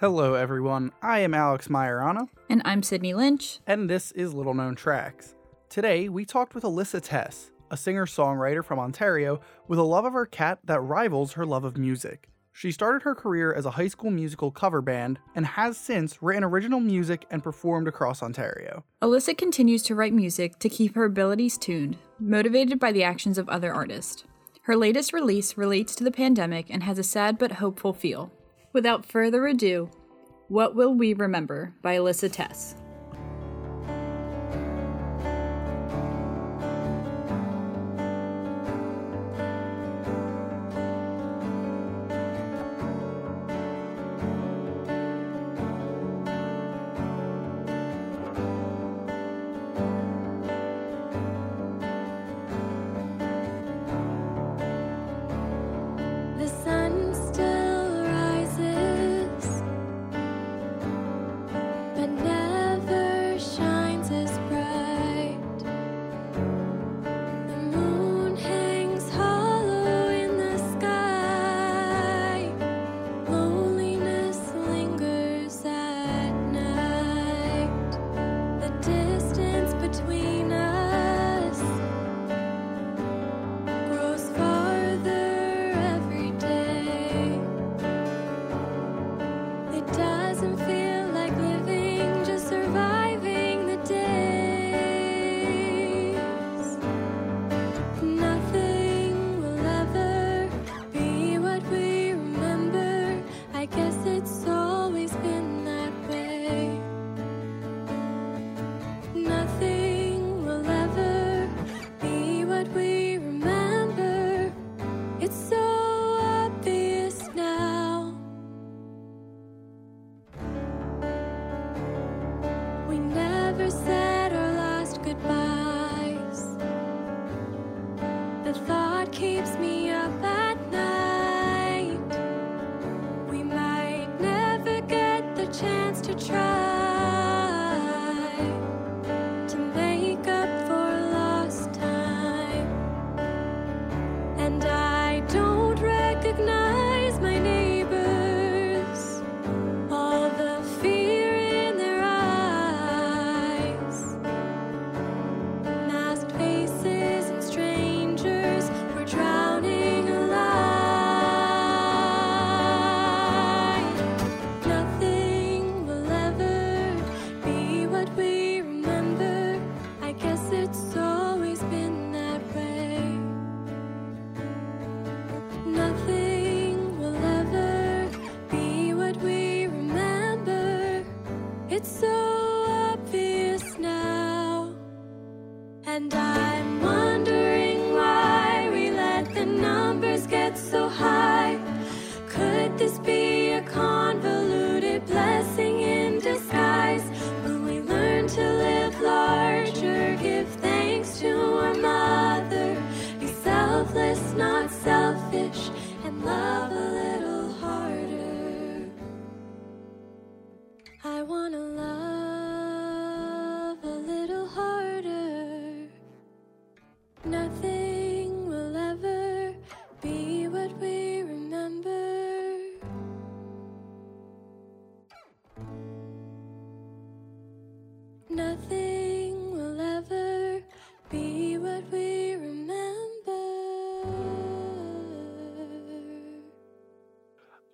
Hello, everyone. I am Alex Majorana, And I'm Sydney Lynch. and this is Little Known Tracks. Today, we talked with Alyssa Tess, a singer songwriter from Ontario with a love of her cat that rivals her love of music. She started her career as a high school musical cover band and has since written original music and performed across Ontario. Alyssa continues to write music to keep her abilities tuned, motivated by the actions of other artists. Her latest release relates to the pandemic and has a sad but hopeful feel. Without further ado, What Will We Remember by Alyssa Tess.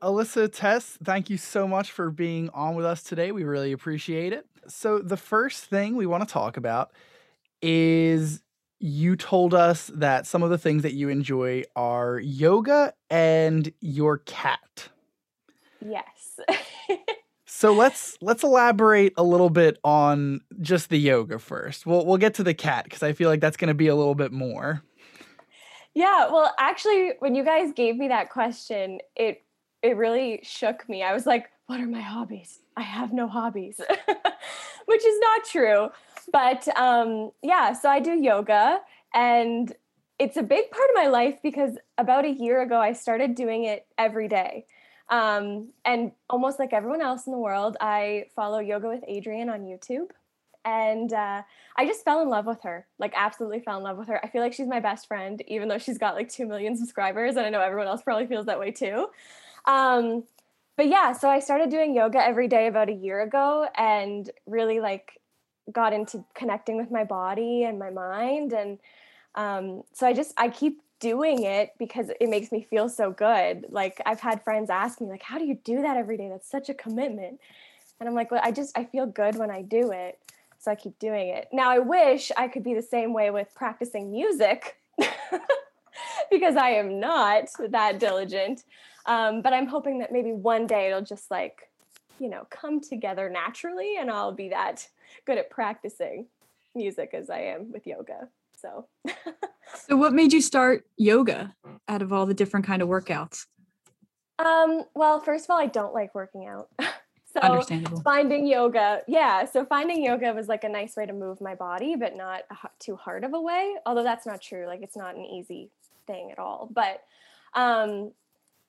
Alyssa Tess, thank you so much for being on with us today. We really appreciate it. So, the first thing we want to talk about is you told us that some of the things that you enjoy are yoga and your cat. Yes. So let's let's elaborate a little bit on just the yoga first. We'll we'll get to the cat because I feel like that's going to be a little bit more. yeah, well, actually when you guys gave me that question, it it really shook me. I was like, what are my hobbies? I have no hobbies. Which is not true. But um yeah, so I do yoga and it's a big part of my life because about a year ago I started doing it every day. Um, and almost like everyone else in the world, I follow Yoga with Adriene on YouTube. And uh, I just fell in love with her, like, absolutely fell in love with her. I feel like she's my best friend, even though she's got like 2 million subscribers. And I know everyone else probably feels that way too. Um, but yeah, so I started doing yoga every day about a year ago and really like got into connecting with my body and my mind. And um, so I just, I keep doing it because it makes me feel so good. Like I've had friends ask me like, how do you do that every day? That's such a commitment. And I'm like, well, I just, I feel good when I do it. So I keep doing it. Now I wish I could be the same way with practicing music because I am not that diligent. Um, but I'm hoping that maybe one day it'll just like, you know, come together naturally and I'll be that good at practicing music as I am with yoga. So So what made you start yoga out of all the different kind of workouts? um well, first of all, I don't like working out. so Understandable. finding yoga, yeah, so finding yoga was like a nice way to move my body but not too hard of a way. Although that's not true. Like it's not an easy thing at all. But um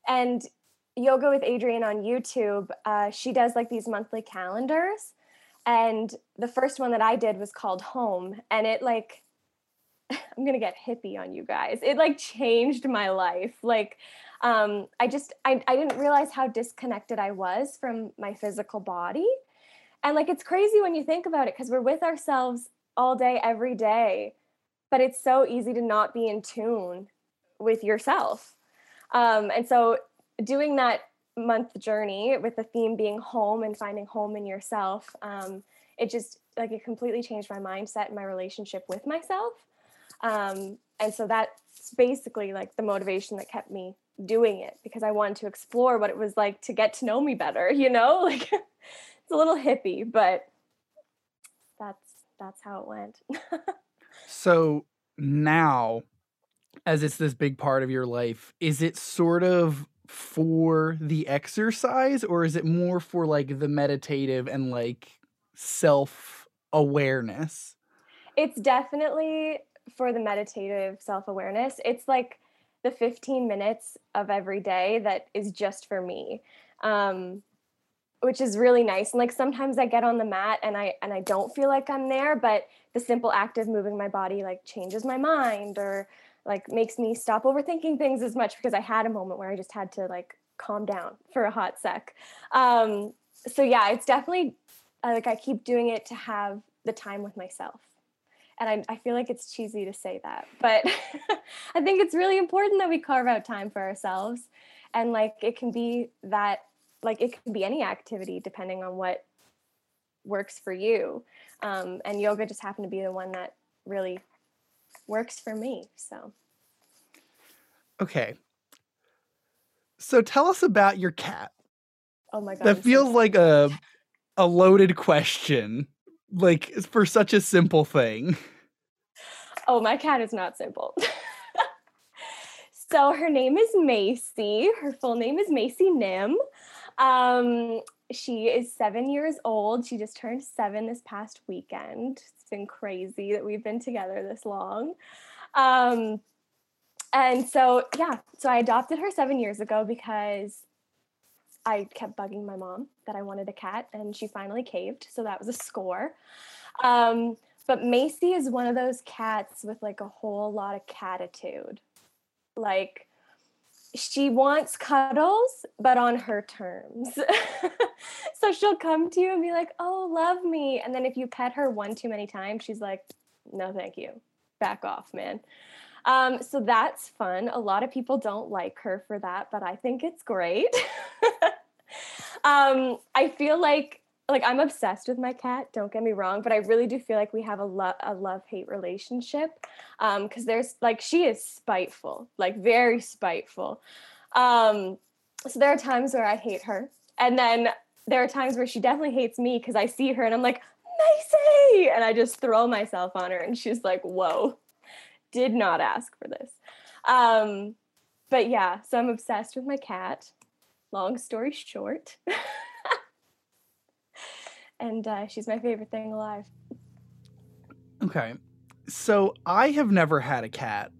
and yoga with Adriene on YouTube, uh, she does like these monthly calendars. And the first one that I did was called Home. And it like, I'm gonna get hippie on you guys. It like changed my life. Like, um, I just I, I didn't realize how disconnected I was from my physical body. And like it's crazy when you think about it, because we're with ourselves all day, every day. But it's so easy to not be in tune with yourself. Um, and so doing that month journey with the theme being home and finding home in yourself, um, it just like it completely changed my mindset and my relationship with myself. Um, and so that's basically like the motivation that kept me doing it because I wanted to explore what it was like to get to know me better, you know? Like it's a little hippie, but that's that's how it went. So now, as it's this big part of your life, is it sort of for the exercise or is it more for like the meditative and like self awareness? it's definitely for the meditative self-awareness it's like the 15 minutes of every day that is just for me um, which is really nice and like sometimes i get on the mat and i and i don't feel like i'm there but the simple act of moving my body like changes my mind or like makes me stop overthinking things as much because i had a moment where i just had to like calm down for a hot sec. Um, so yeah it's definitely uh, like i keep doing it to have the time with myself. And I, I feel like it's cheesy to say that but i think it's really important that we carve out time for ourselves. And like it can be that like it can be any activity depending on what works for you. Um, and yoga just happened to be the one that really works for me so Okay. So tell us about your cat. oh my god That I'm so feels like a a loaded question. Like for such a simple thing. Oh, my cat is not simple. so her name is Macy. Her full name is Macy Nim. Um, she is seven years old. She just turned seven this past weekend. It's been crazy that we've been together this long. Um, and so, yeah, so I adopted her seven years ago because I kept bugging my mom that I wanted a cat, and she finally caved. So that was a score. Um, but Macy is one of those cats with like a whole lot of catitude. Like she wants cuddles, but on her terms. so she'll come to you and be like, "Oh, love me," and then if you pet her one too many times, she's like, "No, thank you. Back off, man." Um, so that's fun. A lot of people don't like her for that, but I think it's great. um, I feel like like I'm obsessed with my cat. Don't get me wrong, but I really do feel like we have a love a love hate relationship. Um, because there's like she is spiteful, like very spiteful. Um, so there are times where I hate her, and then there are times where she definitely hates me because I see her and I'm like Macy, and I just throw myself on her, and she's like, "Whoa, did not ask for this." Um, but yeah, so I'm obsessed with my cat. Long story short. and uh, she's my favorite thing alive. Okay. So I have never had a cat,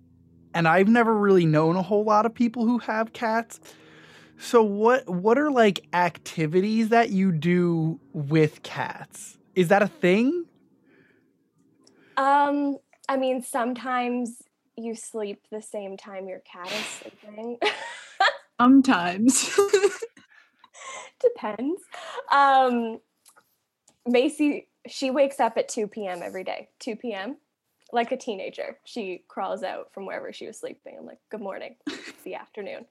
and I've never really known a whole lot of people who have cats. So what what are like activities that you do with cats? Is that a thing? Um, I mean, sometimes you sleep the same time your cat is sleeping. Sometimes. Depends. Um, Macy, she wakes up at 2 p.m. every day. 2 p.m. Like a teenager. She crawls out from wherever she was sleeping. I'm like, good morning. It's the afternoon.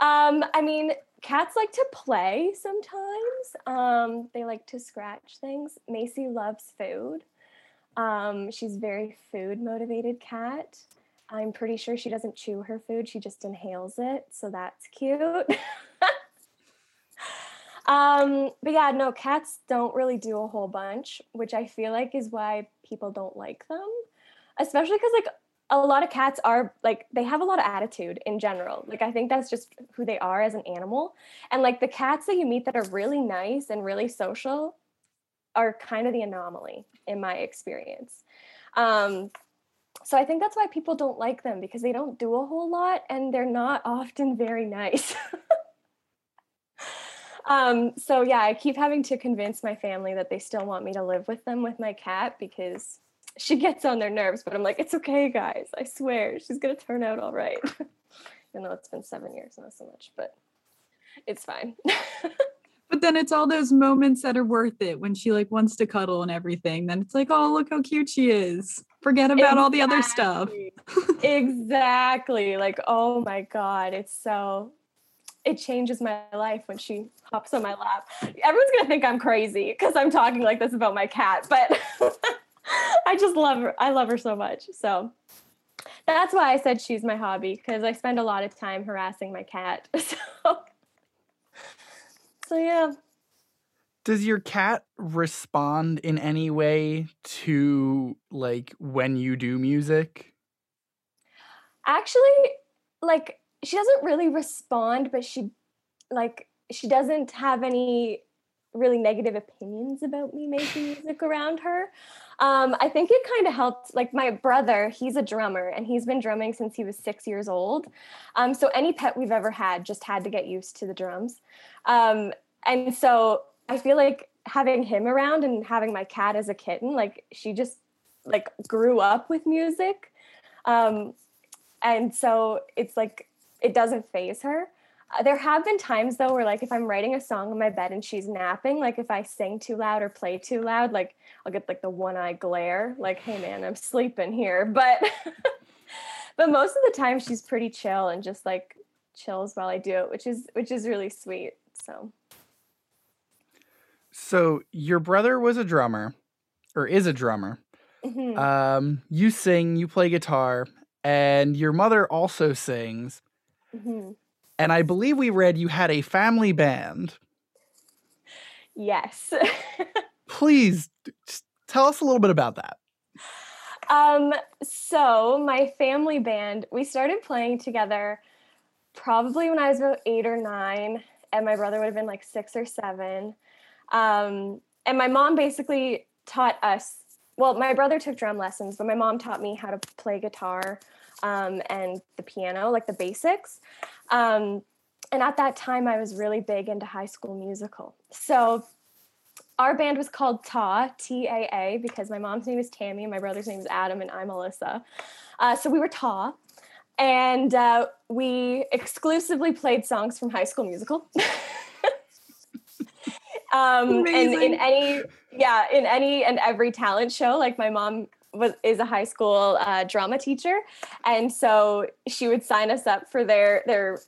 Um, I mean, cats like to play sometimes. Um, they like to scratch things. Macy loves food. Um, she's very food motivated cat. I'm pretty sure she doesn't chew her food, she just inhales it. So that's cute. um, but yeah, no, cats don't really do a whole bunch, which I feel like is why people don't like them. Especially because, like, a lot of cats are like, they have a lot of attitude in general. Like, I think that's just who they are as an animal. And, like, the cats that you meet that are really nice and really social are kind of the anomaly in my experience. Um, so I think that's why people don't like them because they don't do a whole lot and they're not often very nice. um, so yeah, I keep having to convince my family that they still want me to live with them with my cat because she gets on their nerves, but I'm like, it's okay, guys. I swear she's gonna turn out all right. Even though it's been seven years, not so much, but it's fine. But then it's all those moments that are worth it when she like wants to cuddle and everything. Then it's like, oh, look how cute she is. Forget about all the other stuff. exactly. Like, oh my God, it's so it changes my life when she hops on my lap. Everyone's gonna think I'm crazy because I'm talking like this about my cat, but I just love her. I love her so much. So that's why I said she's my hobby because I spend a lot of time harassing my cat. So so yeah. Does your cat respond in any way to like when you do music? Actually, like she doesn't really respond, but she like she doesn't have any really negative opinions about me making music around her. Um, I think it kind of helped. Like my brother, he's a drummer and he's been drumming since he was six years old. Um, so any pet we've ever had just had to get used to the drums. Um, and so I feel like having him around and having my cat as a kitten, like she just like grew up with music. Um, and so it's like it doesn't phase her. Uh, there have been times though where like if I'm writing a song in my bed and she's napping, like if I sing too loud or play too loud, like I'll get like the one eye glare, like, hey man, I'm sleeping here. But but most of the time she's pretty chill and just like chills while I do it, which is which is really sweet. So so your brother was a drummer or is a drummer. mhm. Um you sing, you play guitar, and your mother also sings. Mhm. And I believe we read you had a family band. yes. Please tell us a little bit about that. Um, so my family band, we started playing together probably when I was about eight or nine, and my brother would have been like six or seven. Um, and my mom basically taught us. Well, my brother took drum lessons, but my mom taught me how to play guitar um, and the piano, like the basics. Um, and at that time, I was really big into High School Musical. So our band was called TA, T A A, because my mom's name is Tammy, my brother's name is Adam, and I'm Alyssa. Uh, so we were TA, and uh, we exclusively played songs from High School Musical. um, and in any, yeah, in any and every talent show, like my mom was is a high school uh, drama teacher, and so she would sign us up for their their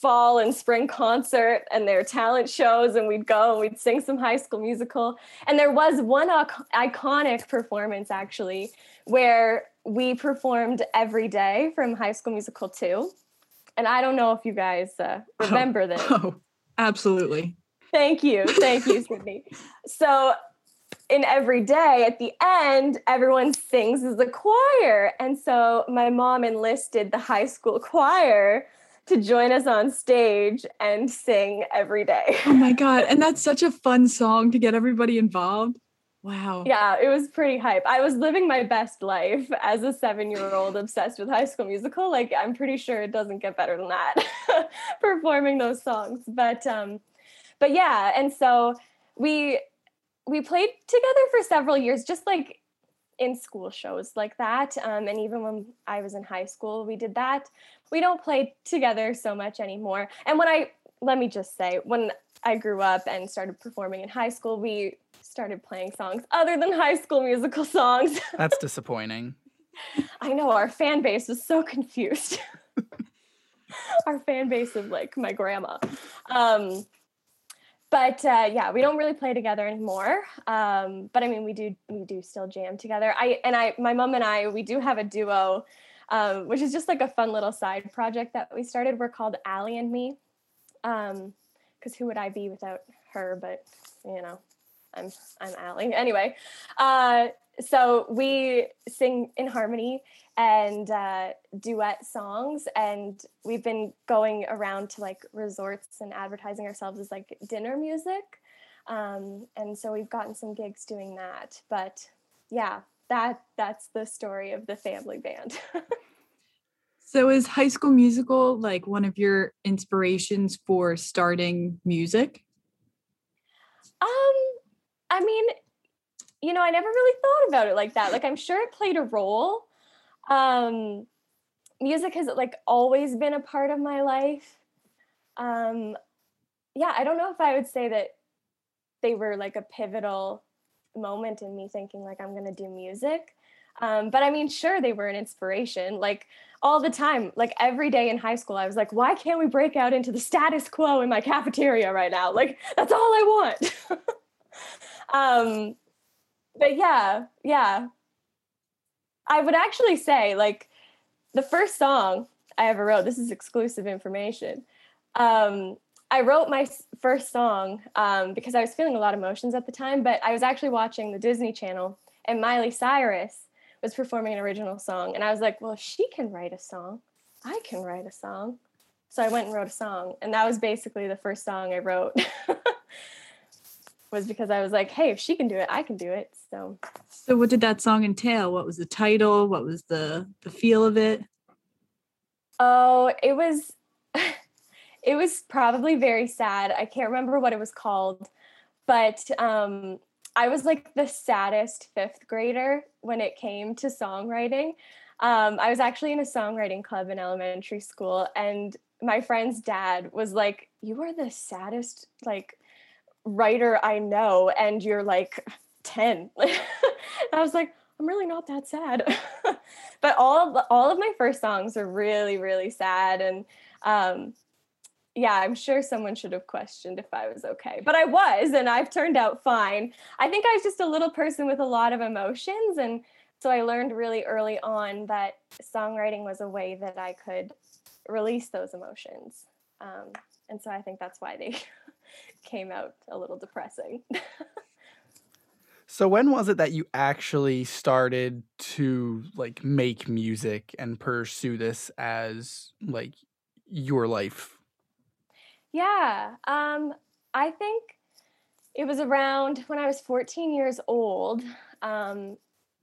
fall and spring concert and their talent shows and we'd go and we'd sing some high school musical and there was one iconic performance actually where we performed every day from high school musical 2 and i don't know if you guys uh, remember this Oh, absolutely. Thank you. Thank you, Sydney. So, in every day at the end, everyone sings as a choir. And so, my mom enlisted the high school choir to join us on stage and sing every day. Oh my god, and that's such a fun song to get everybody involved. Wow. Yeah, it was pretty hype. I was living my best life as a seven year old obsessed with high school musical. Like, I'm pretty sure it doesn't get better than that performing those songs. But, um, but yeah, and so we we played together for several years, just like in school shows like that. Um, and even when I was in high school, we did that. We don't play together so much anymore. And when I let me just say, when I grew up and started performing in high school, we started playing songs other than high school musical songs. That's disappointing. I know our fan base was so confused. our fan base of like my grandma. Um, but uh, yeah, we don't really play together anymore. Um, but I mean, we do we do still jam together. I and I, my mom and I, we do have a duo, um, which is just like a fun little side project that we started. We're called Allie and Me, because um, who would I be without her? But you know, I'm I'm Allie anyway. Uh, so we sing in harmony and uh, duet songs and we've been going around to like resorts and advertising ourselves as like dinner music. Um, and so we've gotten some gigs doing that. But yeah that that's the story of the family band. So is high school musical like one of your inspirations for starting music? Um i mean you know, I never really thought about it like that. Like I'm sure it played a role. Um music has like always been a part of my life. Um yeah, I don't know if I would say that they were like a pivotal moment in me thinking like I'm to do music. Um, but I mean, sure, they were an inspiration. Like all the time, like every day in high school, I was like, why can't we break out into the status quo in my cafeteria right now? Like that's all I want. um, but yeah, yeah. I would actually say like the first song I ever wrote. This is exclusive information. Um, I wrote my first song um, because I was feeling a lot of emotions at the time, but I was actually watching the Disney Channel, and Miley Cyrus was performing an original song, and I was like, "Well, she can write a song, I can write a song." So I went and wrote a song, and that was basically the first song I wrote. was because I was like, hey, if she can do it, I can do it. So So what did that song entail? What was the title? What was the the feel of it? Oh, it was it was probably very sad. I can't remember what it was called, but um I was like the saddest fifth grader when it came to songwriting. Um, I was actually in a songwriting club in elementary school, and my friend's dad was like, "You are the saddest like writer I know and you're like 10. I was like, I'm really not that sad. but all of, all of my first songs are really, really sad. And um, yeah, I'm sure someone should have questioned if I was okay. But I was, and I've turned out fine. I think I was just a little person with a lot of emotions. And so I learned really early on that songwriting was a way that I could release those emotions. Um, and so I think that's why they came out a little depressing. so when was it that you actually started to like make music and pursue this as like your life? Yeah, um I think it was around when I was 14 years old. Um,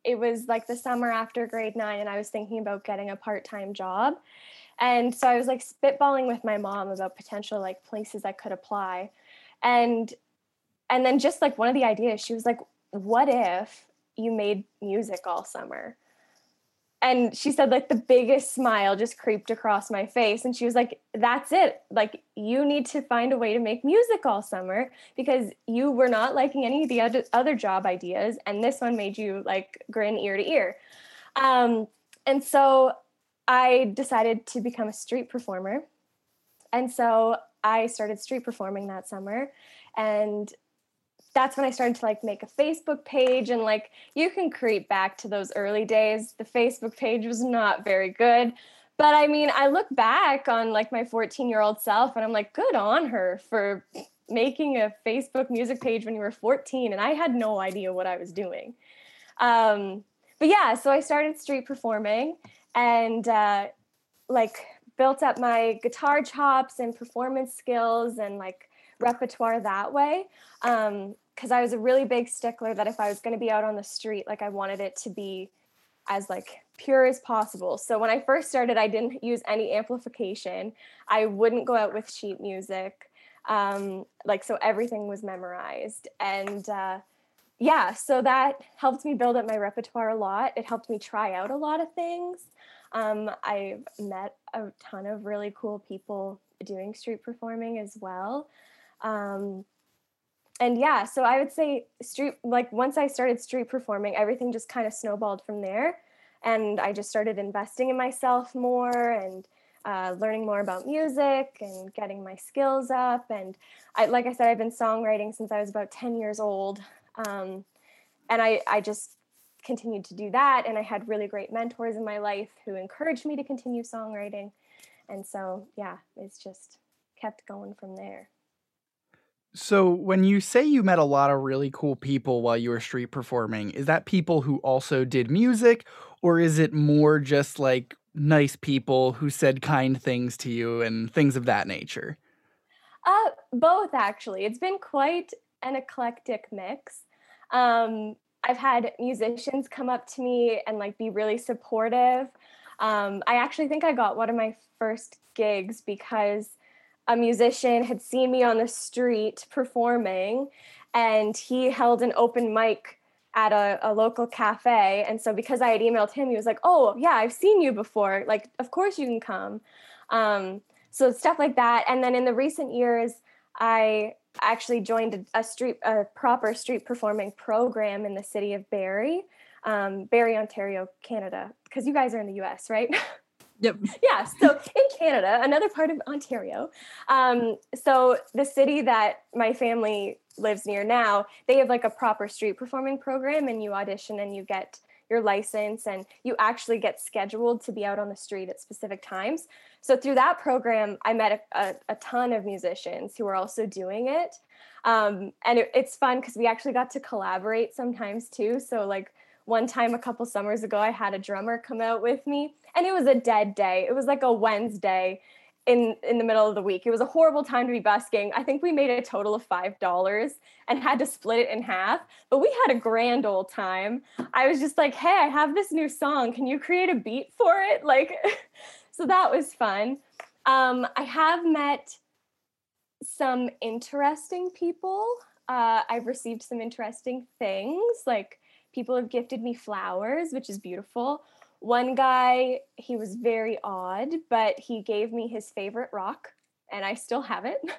it was like the summer after grade nine, and I was thinking about getting a part time job. And so I was like spitballing with my mom about potential like places I could apply. And and then just like one of the ideas she was like what if you made music all summer? And she said like the biggest smile just creeped across my face. And she was like that's it. Like you need to find a way to make music all summer because you were not liking any of the other, job ideas and this one made you like grin ear to ear. Um, and so i decided to become a street performer and so I started street performing that summer and that's when I started to like make a Facebook page and like you can creep back to those early days. The Facebook page was not very good. But I mean, I look back on like my 14-year-old self and I'm like good on her for making a Facebook music page when you were 14 and I had no idea what I was doing. Um, but yeah, so I started street performing and uh, like built up my guitar chops and performance skills and like repertoire that way. Um, because I was a really big stickler that if I was going to be out on the street, like I wanted it to be as like pure as possible. So when I first started, I didn't use any amplification. I wouldn't go out with sheet music. Um, like so everything was memorized and uh, yeah so that helped me build up my repertoire a lot it helped me try out a lot of things um, I've met a ton of really cool people doing street performing as well. Um, and yeah, so I would say street, like once I started street performing, everything just kind of snowballed from there. And I just started investing in myself more and uh, learning more about music and getting my skills up. And I, like I said, I've been songwriting since I was about 10 years old. Um, and I, I just continued to do that. And I had really great mentors in my life who encouraged me to continue songwriting. And so, yeah, it's just kept going from there. So, when you say you met a lot of really cool people while you were street performing, is that people who also did music, or is it more just like nice people who said kind things to you and things of that nature? Uh, both actually. It's been quite an eclectic mix. Um, I've had musicians come up to me and like be really supportive. Um, I actually think I got one of my first gigs because a musician had seen me on the street performing and he held an open mic at a, a, local cafe. And so because I had emailed him, he was like, Oh, yeah, I've seen you before. Like, of course you can come. Um, so stuff like that. And then in the recent years, I actually joined a, a street, a proper street performing program in the city of Barrie, um, Barrie, Ontario, Canada, because you guys are in the US, right? Yep. Yeah. So in Canada, another part of Ontario. Um, so the city that my family lives near now, they have like a proper street performing program, and you audition and you get your license, and you actually get scheduled to be out on the street at specific times. So through that program, I met a, a, a ton of musicians who are also doing it. Um, and it, it's fun because we actually got to collaborate sometimes too. So like one time a couple summers ago, I had a drummer come out with me and it was a dead day. It was like a Wednesday in in the middle of the week. It was a horrible time to be busking. I think we made a total of five dollars and had to split it in half. But we had a grand old time. I was just like, "Hey, I have this new song. Can you create a beat for it?" Like, so that was fun. Um, I have met some interesting people. Uh, I've received some interesting things. Like people have gifted me flowers, which is beautiful. One guy, he was very odd, but he gave me his favorite rock, and I still have it.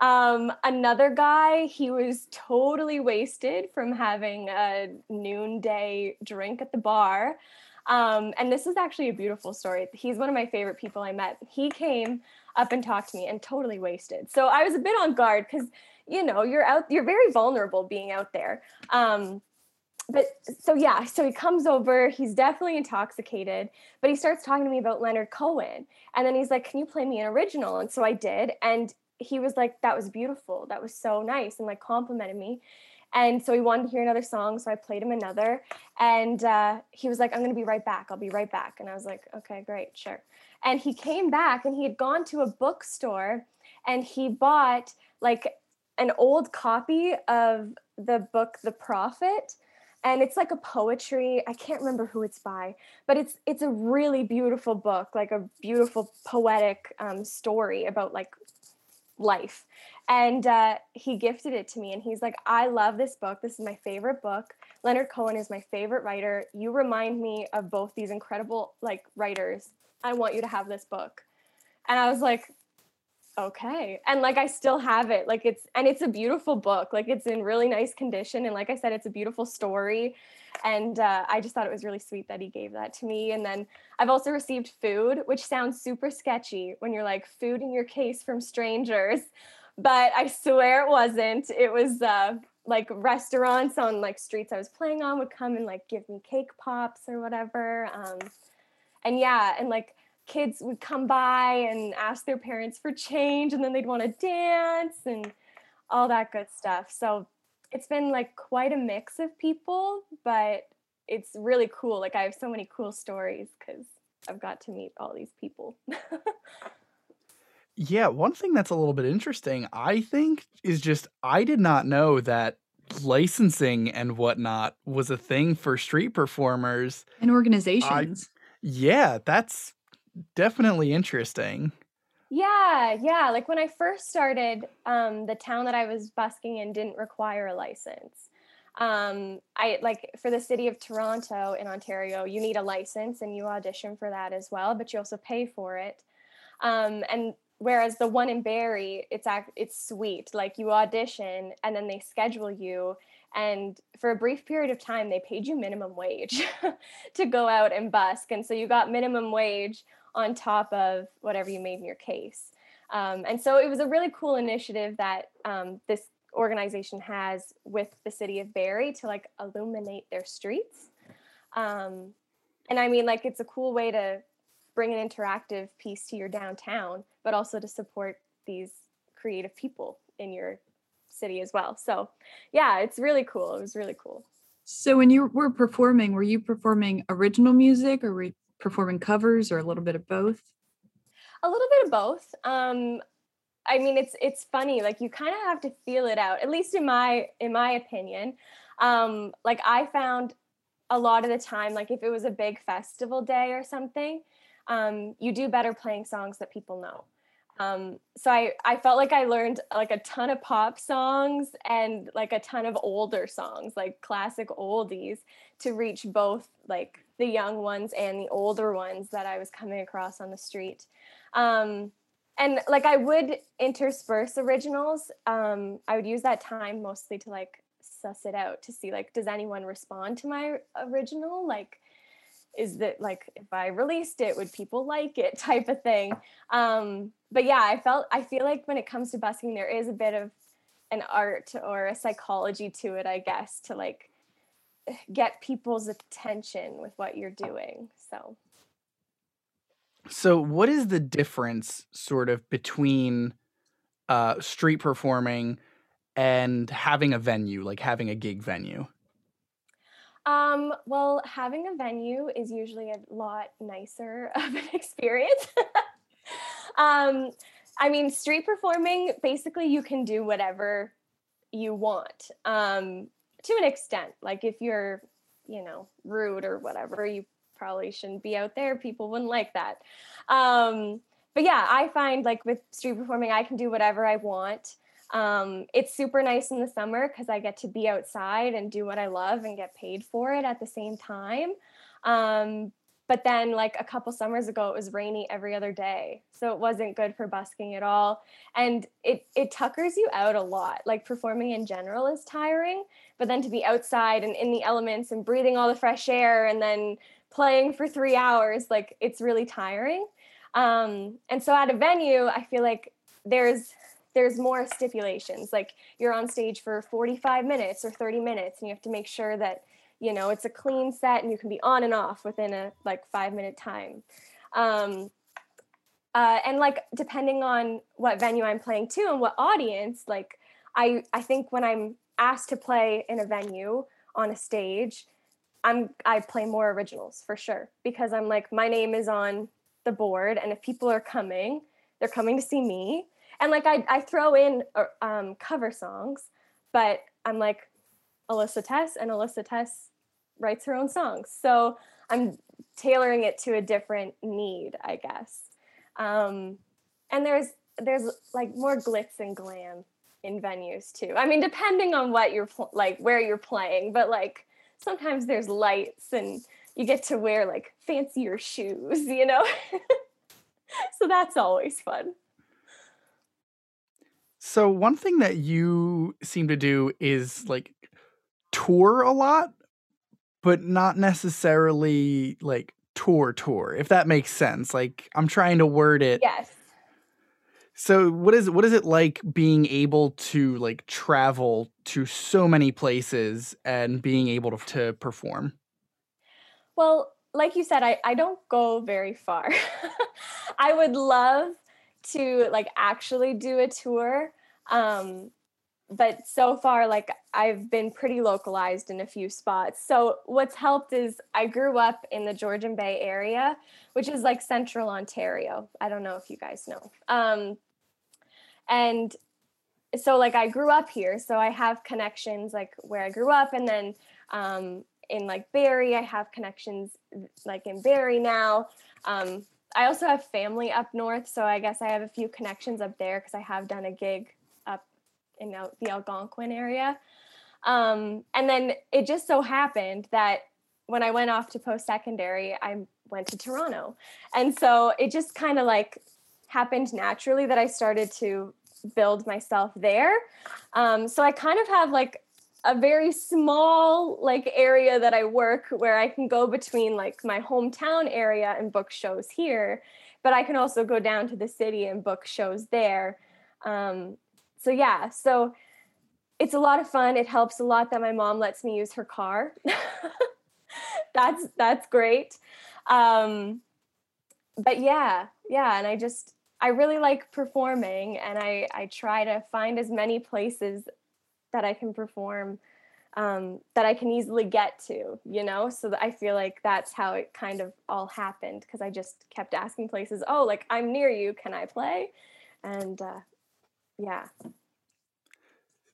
Um, another guy, he was totally wasted from having a noonday drink at the bar. Um, and this is actually a beautiful story. He's one of my favorite people I met. He came up and talked to me and totally wasted. So I was a bit on guard because, you know, you're out, you're very vulnerable being out there. Um, but so yeah, so he comes over, he's definitely intoxicated, but he starts talking to me about Leonard Cohen. And then he's like, Can you play me an original? And so I did. And he was like, That was beautiful. That was so nice. And like complimented me. And so he wanted to hear another song. So I played him another. And uh, he was like, I'm going to be right back. I'll be right back. And I was like, Okay, great, sure. And he came back and he had gone to a bookstore and he bought like an old copy of the book, The Prophet and it's like a poetry i can't remember who it's by but it's it's a really beautiful book like a beautiful poetic um, story about like life. And uh, he gifted it to me and he's like i love this book. This is my favorite book. Leonard cohen is my favorite writer. You remind me of both these incredible like writers. I want you to have this book. And i was like okay and like i still have it like it's and it's a beautiful book like it's in really nice condition and like i said it's a beautiful story and uh, i just thought it was really sweet that he gave that to me and then i've also received food which sounds super sketchy when you're like food in your case from strangers but i swear it wasn't it was uh, like restaurants on like streets i was playing on would come and like give me cake pops or whatever um, and yeah and like kids would come by and ask their parents for change and then they'd want to dance and all that good stuff. So it's been like quite a mix of people, but it's really cool. Like I have so many cool stories because I've got to meet all these people. yeah, one thing that's a little bit interesting, I think, is just I did not know that licensing and whatnot was a thing for street performers and organizations. I, yeah, that's definitely interesting. Yeah, yeah. Like when I first started, um, the town that I was busking in didn't require a license. Um, I like for the city of Toronto in Ontario, you need a license and you audition for that as well, but you also pay for it. Um, and whereas the one in Barrie, it's act it's sweet. Like you audition and then they schedule you and for a brief period of time they paid you minimum wage to go out and busk and so you got minimum wage on top of whatever you made in your case um, and so it was a really cool initiative that um, this organization has with the city of barrie to like illuminate their streets um, and i mean like it's a cool way to bring an interactive piece to your downtown but also to support these creative people in your city as well. So yeah, it's really cool. It was really cool. So when you were performing, were you performing original music or were performing covers or a little bit of both? A little bit of both. Um, I mean, it's it's funny. Like you kind of have to feel it out. At least in my in my opinion. Um, like I found a lot of the time, like if it was a big festival day or something, um, you do better playing songs that people know. Um, so I, I felt like I learned like a ton of pop songs and like a ton of older songs, like classic oldies, to reach both like the young ones and the older ones that I was coming across on the street. Um, and like I would intersperse originals. Um, I would use that time mostly to like suss it out to see like does anyone respond to my original like is that like if I released it, would people like it type of thing. Um, but yeah, I felt I feel like when it comes to busking, there is a bit of an art or a psychology to it, I guess, to like get people's attention with what you're doing. So So what is the difference sort of between uh street performing and having a venue, like having a gig venue? Um, well, having a venue is usually a lot nicer of an experience. um, I mean, street performing, basically, you can do whatever you want um, to an extent. Like, if you're, you know, rude or whatever, you probably shouldn't be out there. People wouldn't like that. Um, but yeah, I find like with street performing, I can do whatever I want. Um, it's super nice in the summer because I get to be outside and do what I love and get paid for it at the same time. Um, but then, like a couple summers ago, it was rainy every other day, so it wasn't good for busking at all. And it it tuckers you out a lot. Like performing in general is tiring, but then to be outside and in the elements and breathing all the fresh air and then playing for three hours, like it's really tiring. Um, and so at a venue, I feel like there's there's more stipulations like you're on stage for 45 minutes or 30 minutes and you have to make sure that you know it's a clean set and you can be on and off within a like five minute time. Um, uh, and like depending on what venue i'm playing to and what audience like i i think when i'm asked to play in a venue on a stage i'm i play more originals for sure because i'm like my name is on the board and if people are coming they're coming to see me. And like I, I throw in uh, um, cover songs, but I'm like Alyssa Tess, and Alyssa Tess writes her own songs. So I'm tailoring it to a different need, I guess. Um, and there's there's like more glitz and glam in venues too. I mean, depending on what you're pl- like, where you're playing, but like sometimes there's lights and you get to wear like fancier shoes, you know. so that's always fun. So one thing that you seem to do is like tour a lot, but not necessarily like tour tour, if that makes sense. Like I'm trying to word it. Yes. So what is what is it like being able to like travel to so many places and being able to, to perform? Well, like you said, I, I don't go very far. I would love to like actually do a tour. Um, but so far, like I've been pretty localized in a few spots. So what's helped is I grew up in the Georgian Bay area, which is like central Ontario. I don't know if you guys know. Um, and so like I grew up here, so I have connections like where I grew up, and then um, in like Barrie, I have connections like in Barrie now. Um, I also have family up north, so I guess I have a few connections up there because I have done a gig in the Algonquin area. Um, and then it just so happened that when I went off to post secondary, I went to Toronto. And so it just kind of like happened naturally that I started to build myself there. Um, so I kind of have like a very small like area that I work where I can go between like my hometown area and book shows here, but I can also go down to the city and book shows there. Um, so yeah, so it's a lot of fun. It helps a lot that my mom lets me use her car. that's that's great. Um, but yeah, yeah, and I just I really like performing, and I I try to find as many places that I can perform um, that I can easily get to, you know? So I feel like that's how it kind of all happened because I just kept asking places, oh, like I'm near you, can I play? And uh, yeah.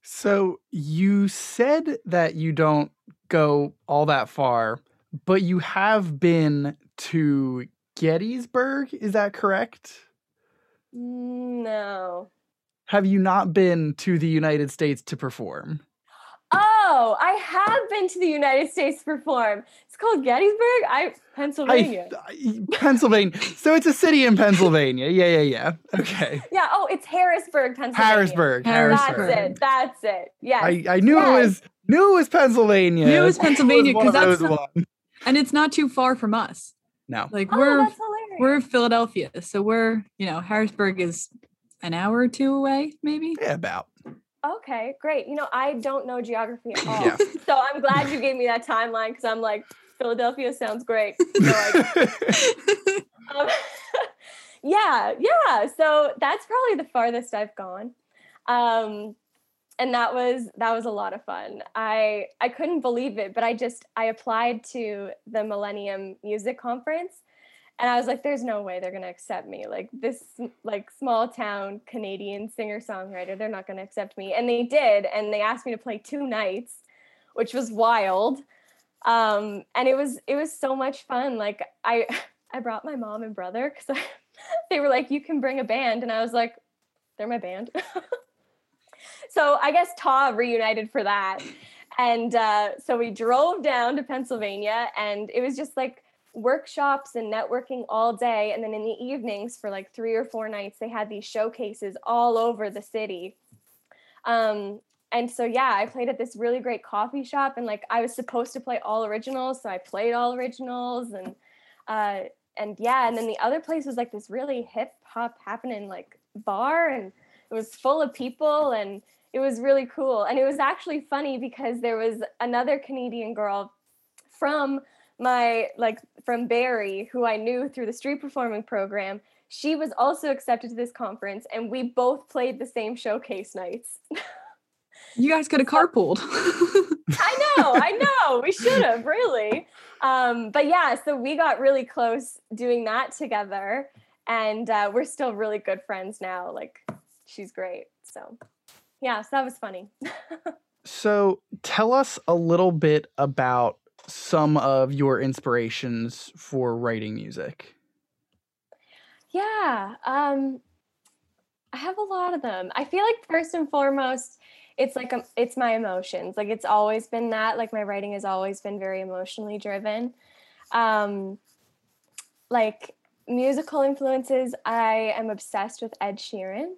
So you said that you don't go all that far, but you have been to Gettysburg, is that correct? No. Have you not been to the United States to perform? Oh, I have been to the United States to perform. It's called Gettysburg. I Pennsylvania. I, I- Pennsylvania. so it's a city in Pennsylvania. Yeah, yeah, yeah. Okay. yeah. Oh, it's Harrisburg, Pennsylvania. Harrisburg. Harrisburg. That's it. That's it. Yeah. I, I knew it was knew it was Pennsylvania. Knew it was Pennsylvania, because that's those the- ones. And it's not too far from us. No. Like oh, we're that's we're Philadelphia, so we're you know Harrisburg is an hour or two away, maybe. Yeah, about. Okay, great. You know, I don't know geography at all. Yeah. So I'm glad you gave me that timeline because I'm like, Philadelphia sounds great. So like, um, yeah, yeah. So that's probably the farthest I've gone. Um, and that was that was a lot of fun. I I couldn't believe it, but I just I applied to the Millennium Music Conference and I was like, there's no way they're gonna accept me. Like this like small town Canadian singer-songwriter, they're not gonna accept me. And they did, and they asked me to play two nights, which was wild. Um, and it was it was so much fun. Like I I brought my mom and brother because they were like, you can bring a band, and I was like, they're my band. so I guess Ta reunited for that. And uh, so we drove down to Pennsylvania, and it was just like workshops and networking all day. And then in the evenings, for like three or four nights, they had these showcases all over the city. Um, and so, yeah, I played at this really great coffee shop, and like I was supposed to play all originals, so I played all originals, and uh, and yeah, and then the other place was like this really hip hop happening like bar, and it was full of people, and it was really cool. And it was actually funny because there was another Canadian girl from my like from Barrie who I knew through the street performing program. She was also accepted to this conference, and we both played the same showcase nights. You guys could have carpooled. I know, I know. We should have really. Um, but yeah, so we got really close doing that together, and uh, we're still really good friends now. Like, she's great. So, yeah, so that was funny. So tell us a little bit about some of your inspirations for writing music. Yeah, um, I have a lot of them. I feel like first and foremost, it's like um, it's my emotions. Like it's always been that. Like my writing has always been very emotionally driven. Um, like musical influences, I am obsessed with Ed Sheeran.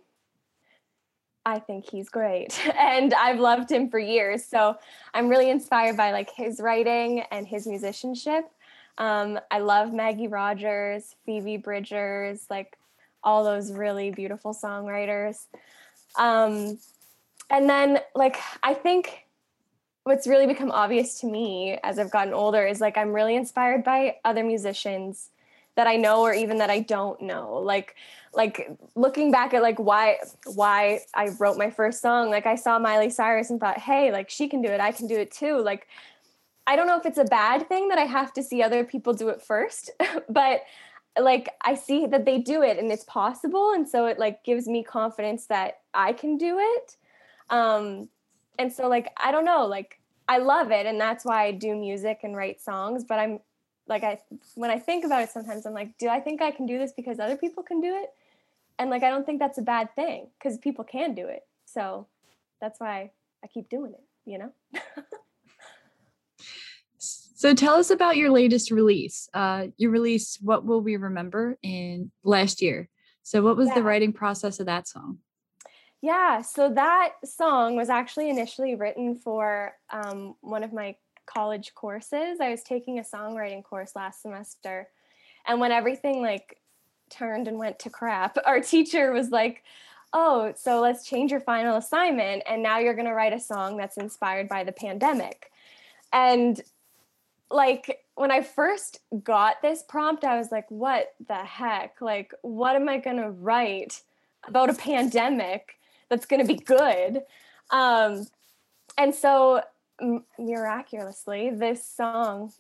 I think he's great, and I've loved him for years. So I'm really inspired by like his writing and his musicianship. Um, I love Maggie Rogers, Phoebe Bridgers, like all those really beautiful songwriters. Um, and then, like, I think what's really become obvious to me as I've gotten older is like I'm really inspired by other musicians that I know or even that I don't know. Like, like looking back at like why why I wrote my first song, like I saw Miley Cyrus and thought, hey, like she can do it, I can do it too. Like I don't know if it's a bad thing that I have to see other people do it first, but like I see that they do it and it's possible. And so it like gives me confidence that I can do it. Um, and so like, I don't know, like I love it. And that's why I do music and write songs. But I'm like, I, when I think about it, sometimes I'm like, do I think I can do this because other people can do it? And like, I don't think that's a bad thing because people can do it. So that's why I keep doing it, you know? so tell us about your latest release. Uh, you released "What Will We Remember" in last year. So, what was Yeah. the writing process of that song? Yeah, so that song was actually initially written for um, one of my college courses. I was taking a songwriting course last semester, and when everything like turned and went to crap, our teacher was like, "Oh, so let's change your final assignment, and now you're going to write a song that's inspired by the pandemic." And like when I first got this prompt, I was like, "What the heck? Like, what am I going to write about a pandemic?" that's going to be good. Um, and so m- miraculously, this song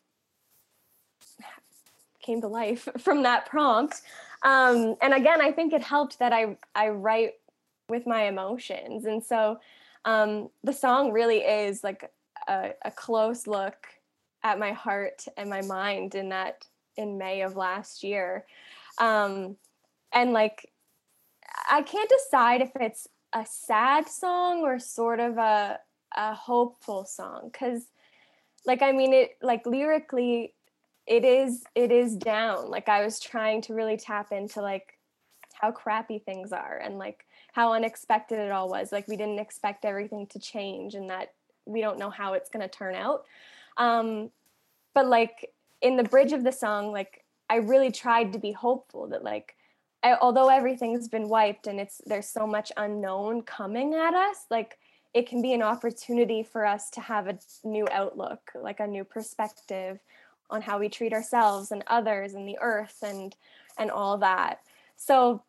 came to life from that prompt. Um, and again, I think it helped that I I write with my emotions, and so um, the song really is like a, a close look at my heart and my mind in that in May of last year. Um, and like I can't decide if it's a sad song or sort of a a hopeful song cuz like I mean it like lyrically it is it is down like I was trying to really tap into like how crappy things are and like how unexpected it all was like we didn't expect everything to change and that we don't know how it's going to turn out. Um but like in the bridge of the song like I really tried to be hopeful that like I, although everything's been wiped and it's there's so much unknown coming at us like it can be an opportunity for us to have a new outlook like a new perspective on how we treat ourselves and others and the earth and and all that so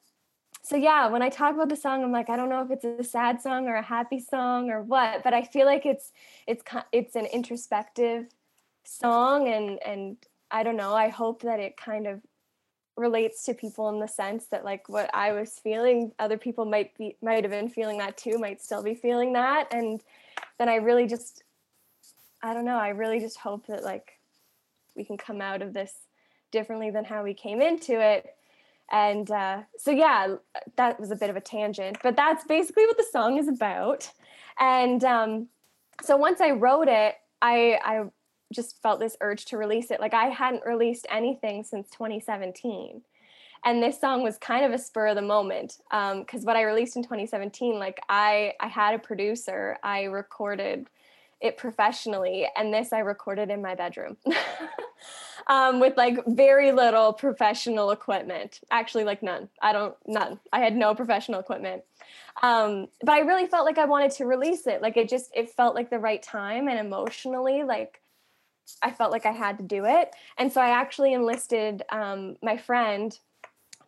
so yeah when i talk about the song i'm like i don't know if it's a sad song or a happy song or what but i feel like it's it's it's an introspective song and and i don't know i hope that it kind of relates to people in the sense that like what I was feeling, other people might be might have been feeling that too, might still be feeling that. And then I really just I don't know, I really just hope that like we can come out of this differently than how we came into it. And uh, so yeah, that was a bit of a tangent, but that's basically what the song is about. And um, so once I wrote it, I I just felt this urge to release it. Like I hadn't released anything since 2017. And this song was kind of a spur of the moment because what I released in 2017, like I I had a producer, I recorded it professionally, and this I recorded in my bedroom um, with like very little professional equipment. Actually, like none. I don't none. I had no professional equipment um but i really felt like i wanted to release it like it just it felt like the right time and emotionally like I felt like I had to do it. And so I actually enlisted um, my friend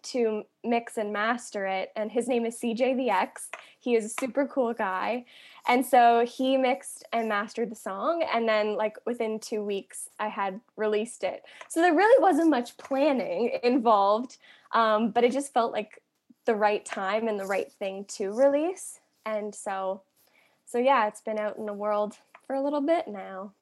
to mix and master it. And his name is CJ the X. He is a super cool guy. And so he mixed and mastered the song. And then, like, within two weeks, I had released it. So there really wasn't much planning involved, um, but it just felt like the right time and the right thing to release. And so, so yeah, it's been out in the world for a little bit now.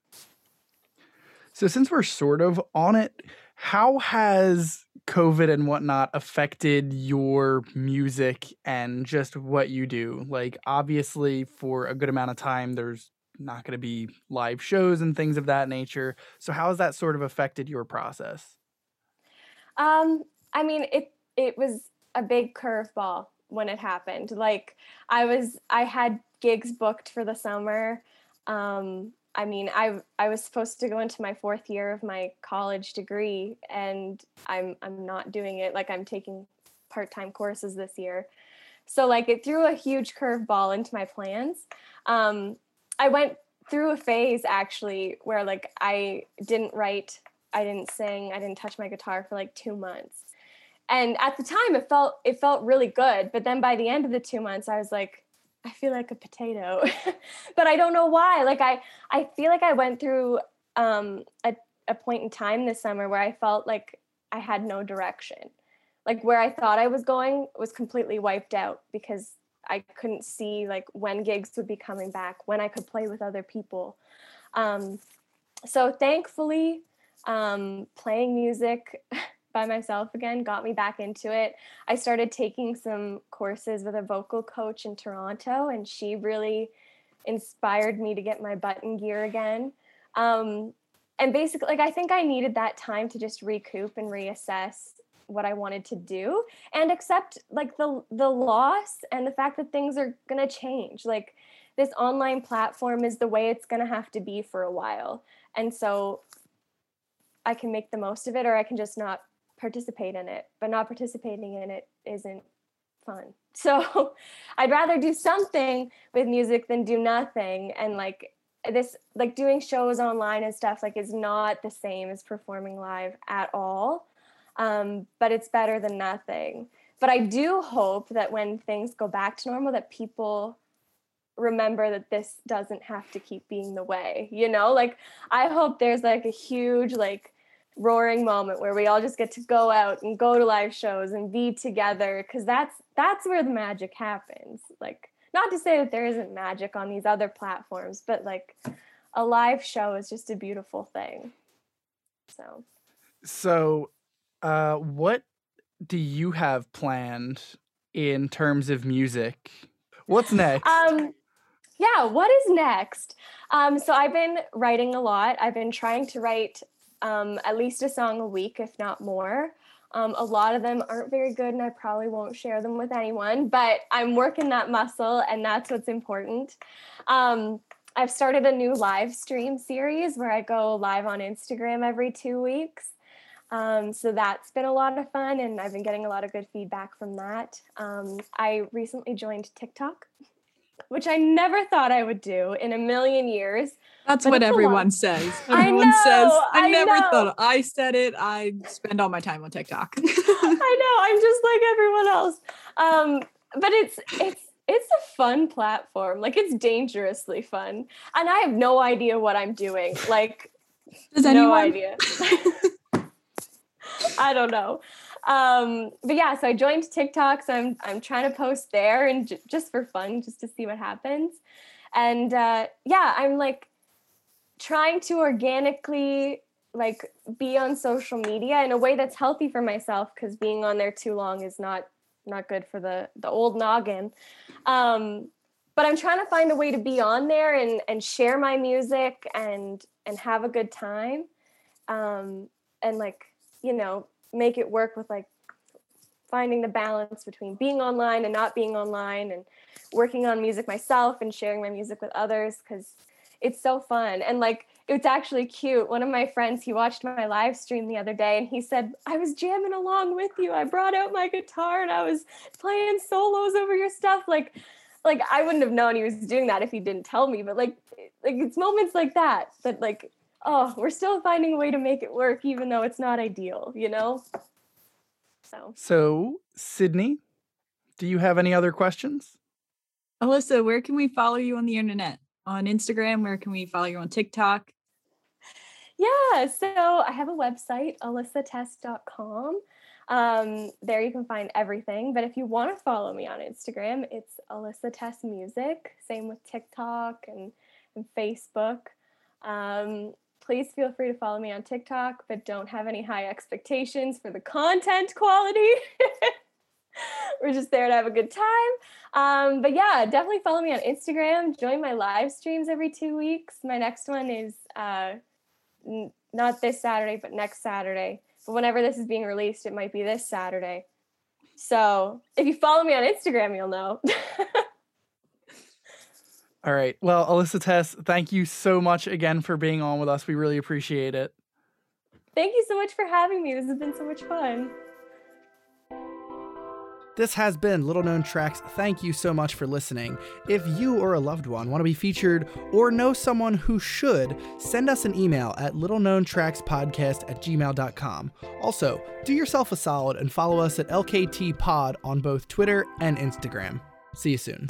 So, since we're sort of on it, how has COVID and whatnot affected your music and just what you do? Like, obviously, for a good amount of time, there's not going to be live shows and things of that nature. So, how has that sort of affected your process? Um, I mean, it it was a big curveball when it happened. Like I was, I had gigs booked for the summer. Um, I mean, I I was supposed to go into my fourth year of my college degree, and I'm I'm not doing it. Like I'm taking part time courses this year, so like it threw a huge curveball into my plans. Um, I went through a phase actually where like I didn't write, I didn't sing, I didn't touch my guitar for like two months, and at the time it felt it felt really good. But then by the end of the two months, I was like, I feel like a potato, but I don't know why. Like I, I feel like I went through um, a, a point in time this summer where I felt like I had no direction. Like where I thought I was going was completely wiped out because I couldn't see like when gigs would be coming back, when I could play with other people. Um, so thankfully, um, playing music by myself again got me back into it. I started taking some courses with a vocal coach in Toronto, and she really inspired me to get my button gear again. Um, and basically, like I think I needed that time to just recoup and reassess what I wanted to do and accept like the the loss and the fact that things are going to change. Like this online platform is the way it's going to have to be for a while. And so I can make the most of it or I can just not participate in it. But not participating in it isn't fun. So I'd rather do something with music than do nothing and like this like doing shows online and stuff like is not the same as performing live at all um, but it's better than nothing but i do hope that when things go back to normal that people remember that this doesn't have to keep being the way you know like i hope there's like a huge like roaring moment where we all just get to go out and go to live shows and be together because that's that's where the magic happens. Like not to say that there isn't magic on these other platforms but like a live show is just a beautiful thing. So. So, uh, what do you have planned in terms of music? What's next? um yeah what is next? Um so i've been writing a lot. I've been trying to write um at least a song a week if not more. Um, a lot of them aren't very good and i probably won't share them with anyone but i'm working that muscle and that's what's important. Um i've started a new live stream series where i go live on instagram every two weeks. Um, so that's been a lot of fun and i've been getting a lot of good feedback from that. Um, i recently joined tiktok which I never thought I would do in a million years. That's But what it's a lot. everyone says. I Everyone says, know, I, I never know. thought I said it. I spend all my time on TikTok. I know, I'm just like everyone else. Um, but it's it's it's a fun platform. Like it's dangerously fun. And I have no idea what I'm doing. Like Does no anyone? idea. I don't know. Um, but yeah, so I joined TikTok. So I'm I'm trying to post there and j- just for fun, just to see what happens. And uh, yeah, I'm like trying to organically like be on social media in a way that's healthy for myself because being on there too long is not not good for the the old noggin. Um, but I'm trying to find a way to be on there and and share my music and and have a good time, um, and like you know make it work with like finding the balance between being online and not being online and working on music myself and sharing my music with others because it's so fun. And like it's actually cute. One of my friends he watched my live stream the other day and he said i was jamming along with you. I brought out my guitar and i was playing solos over your stuff. Like like i wouldn't have known he was doing that if he didn't tell me but like like it's moments like that that like oh we're still finding a way to make it work even though it's not ideal you know so so, Sydney, do you have any other questions? Alyssa, where can we follow you on the internet? On Instagram? Where can we follow you on TikTok? Yeah, so I have a website, alyssatest.com. Um, there you can find everything. But if you want to follow me on Instagram, it's Alyssa Test Music. Same with TikTok and, and Facebook. Um, please feel free to follow me on TikTok, but don't have any high expectations for the content quality. We're just there to have a good time. Um, but yeah, definitely follow me on Instagram. Join my live streams every two weeks. My next one is uh, n- not this Saturday, but next Saturday. But whenever this is being released, it might be this Saturday. So if you follow me on Instagram, you'll know. All right. Well, Alyssa Tess, thank you so much again for being on with us. We really appreciate it. Thank you so much for having me. This has been so much fun. This has been Little Known Tracks. Thank you so much for listening. If you or a loved one want to be featured or know someone who should, send us an email at littleknowntrackspodcast at gmail.com. Also, do yourself a solid and follow us at LKT Pod on both Twitter and Instagram. See you soon.